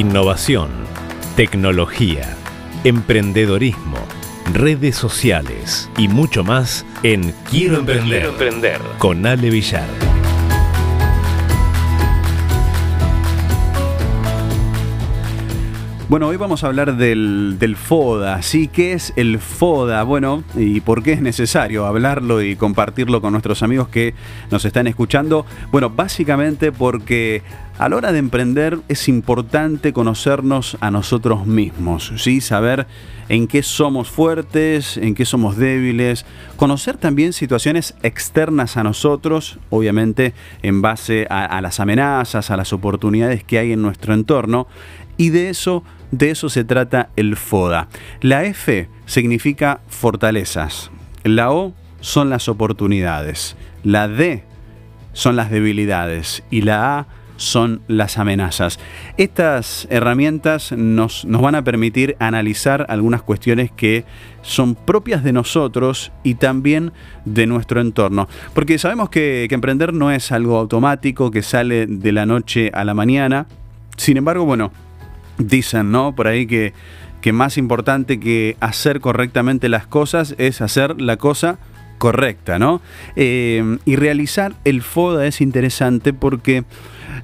Innovación, tecnología, emprendedorismo, redes sociales y mucho más en Quiero Emprender, emprender. con Ale Villar. Bueno, hoy vamos a hablar del, del, FODA. ¿Sí? ¿Qué es el FODA? Bueno, y por qué es necesario hablarlo y compartirlo con nuestros amigos que nos están escuchando. Bueno, básicamente porque a la hora de emprender es importante conocernos a nosotros mismos, ¿sí? Saber en qué somos fuertes, en qué somos débiles, conocer también situaciones externas a nosotros, obviamente en base a, a las amenazas, a las oportunidades que hay en nuestro entorno, y de eso de eso se trata el FODA. La F significa fortalezas, la O son las oportunidades, la D son las debilidades. Y la A son las amenazas. Estas herramientas nos, nos, van a permitir analizar algunas cuestiones que son propias de nosotros y también de nuestro entorno. Porque sabemos que, emprender no es algo automático que sale de la noche a la mañana. Sin embargo, bueno, dicen, ¿no? Por ahí que, que más importante que hacer correctamente las cosas es hacer la cosa correcta, ¿no? Eh, y realizar el FODA es interesante porque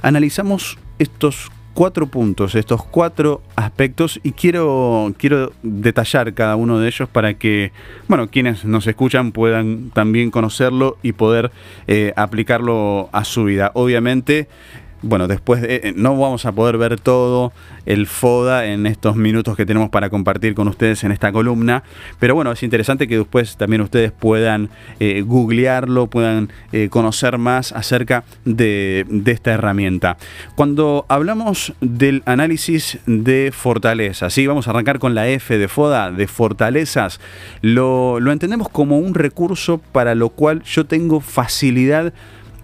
analizamos estos cuatro puntos, estos cuatro aspectos y quiero, quiero detallar cada uno de ellos para que, bueno, quienes nos escuchan puedan también conocerlo y poder eh, aplicarlo a su vida. Obviamente, bueno, después de, no vamos a poder ver todo el FODA en estos minutos que tenemos para compartir con ustedes en esta columna, pero bueno, es interesante que después también ustedes puedan eh, googlearlo, puedan eh, conocer más acerca de, esta herramienta. Cuando hablamos del análisis de fortalezas, ¿sí? vamos a arrancar con la F de FODA, de fortalezas, lo entendemos como un recurso para lo cual yo tengo facilidad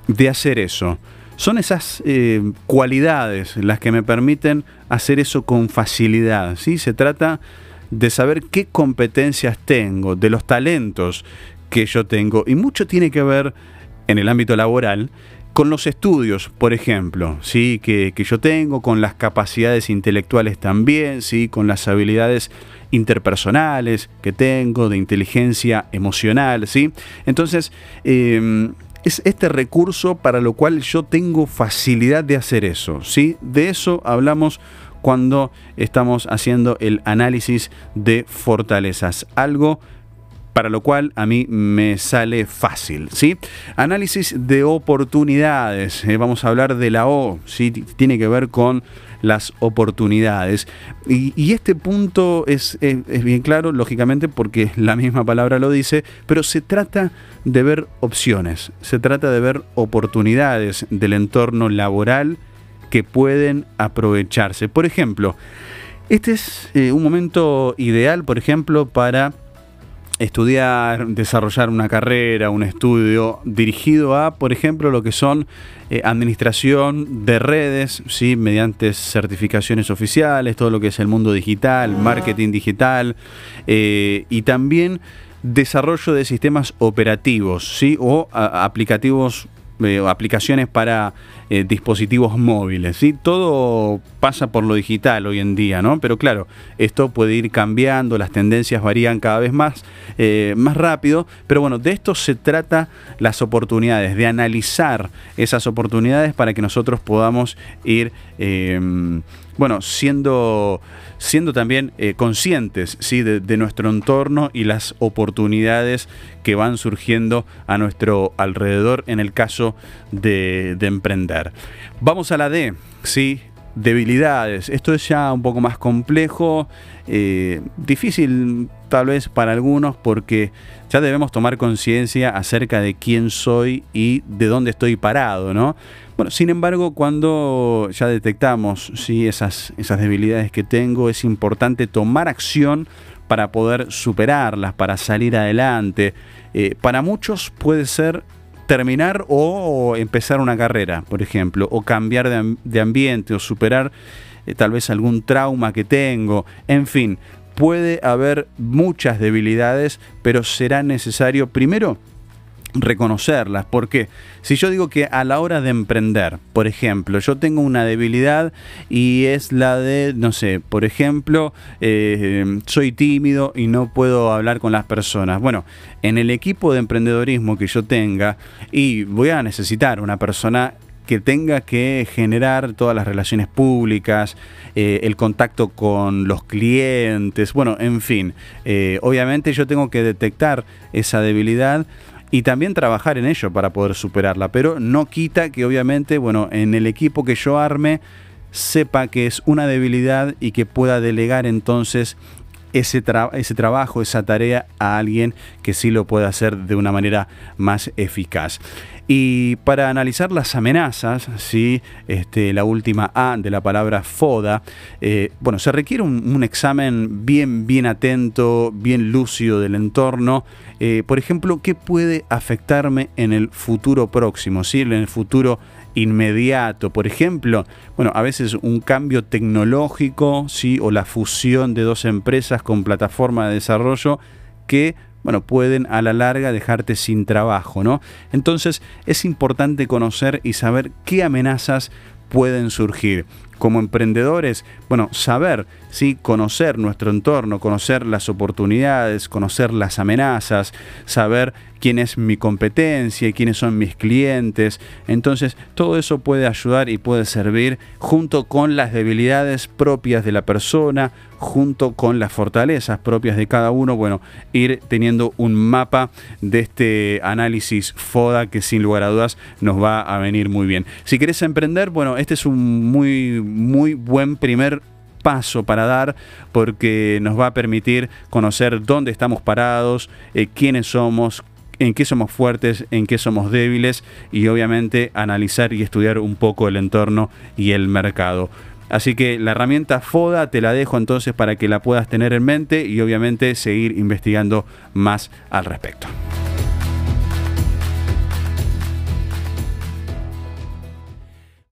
de hacer eso son esas eh, cualidades las que me permiten hacer eso con facilidad. ¿sí? Se trata de saber qué competencias tengo, de los talentos que yo tengo. Y mucho tiene que ver en el ámbito laboral con los estudios, por ejemplo, ¿sí? que, que yo tengo, con las capacidades intelectuales también, ¿sí? con las habilidades interpersonales que tengo, de inteligencia emocional. ¿sí? Entonces, eh, es este recurso para lo cual yo tengo facilidad de hacer eso. ¿sí? De eso hablamos cuando estamos haciendo el análisis de fortalezas. Algo para lo cual a mí me sale fácil. ¿sí? Análisis de oportunidades. Eh, vamos a hablar de la O. ¿sí? Tiene que ver con las oportunidades. Y, este punto es, es, bien claro, lógicamente, porque la misma palabra lo dice, pero se trata de ver opciones, se trata de ver oportunidades del entorno laboral que pueden aprovecharse. Por ejemplo, este es eh, un momento ideal, por ejemplo, para estudiar, desarrollar una carrera, un estudio dirigido a, por ejemplo, lo que son eh, administración de redes, ¿sí? mediante certificaciones oficiales, todo lo que es el mundo digital, marketing digital, eh, y también desarrollo de sistemas operativos ¿sí? o a, aplicativos eh, aplicaciones para eh, dispositivos móviles. ¿sí? Todo pasa por lo digital hoy en día, ¿no? Pero claro, esto puede ir cambiando, las tendencias varían cada vez más, eh, más rápido, pero bueno, de esto se trata las oportunidades, de analizar esas oportunidades para que nosotros podamos ir bueno, siendo, siendo también eh, conscientes ¿sí? De, de, nuestro entorno y las oportunidades que van surgiendo a nuestro alrededor en el caso de, de emprender. Vamos a la D, ¿sí? Debilidades. Esto es ya un poco más complejo, eh, difícil tal vez para algunos porque ya debemos tomar conciencia acerca de quién soy y de dónde estoy parado, ¿no? Bueno, sin embargo, cuando ya detectamos ¿sí? esas, esas debilidades que tengo, es importante tomar acción para poder superarlas, para salir adelante. Eh, para muchos puede ser terminar o empezar una carrera, por ejemplo, o cambiar de, ambiente o superar eh, tal vez algún trauma que tengo, en fin, puede haber muchas debilidades, pero será necesario primero reconocerlas, porque si yo digo que a la hora de emprender, por ejemplo, yo tengo una debilidad y es la de, no sé, por ejemplo, eh, soy tímido y no puedo hablar con las personas. Bueno, en el equipo de emprendedorismo que yo tenga, y voy a necesitar una persona que tenga que generar todas las relaciones públicas, eh, el contacto con los clientes, bueno, en fin, eh, obviamente yo tengo que detectar esa debilidad y también trabajar en ello para poder superarla, pero no quita que obviamente, bueno, en el equipo que yo arme sepa que es una debilidad y que pueda delegar entonces ese, ese trabajo, esa tarea a alguien que sí lo pueda hacer de una manera más eficaz. Y para analizar las amenazas, ¿sí? este, la última A de la palabra FODA, eh, bueno, se requiere un, examen bien, bien atento, bien lúcido del entorno. Eh, por ejemplo, ¿qué puede afectarme en el futuro próximo, ¿sí? en el futuro inmediato? Por ejemplo, bueno, a veces un cambio tecnológico, ¿sí? o la fusión de dos empresas con plataforma de desarrollo que bueno, pueden a la larga dejarte sin trabajo, ¿no? Entonces es importante conocer y saber qué amenazas pueden surgir. Como emprendedores, bueno, saber, ¿sí? conocer nuestro entorno, conocer las oportunidades, conocer las amenazas, saber quién es mi competencia quiénes son mis clientes. Entonces, todo eso puede ayudar y puede servir junto con las debilidades propias de la persona, junto con las fortalezas propias de cada uno, bueno, ir teniendo un mapa de este análisis FODA que sin lugar a dudas nos va a venir muy bien. Si querés emprender, bueno, este es un muy, muy buen primer paso para dar porque nos va a permitir conocer dónde estamos parados, eh, quiénes somos, en qué somos fuertes, en qué somos débiles y obviamente analizar y estudiar un poco el entorno y el mercado. Así que la herramienta FODA te la dejo entonces para que la puedas tener en mente y obviamente seguir investigando más al respecto.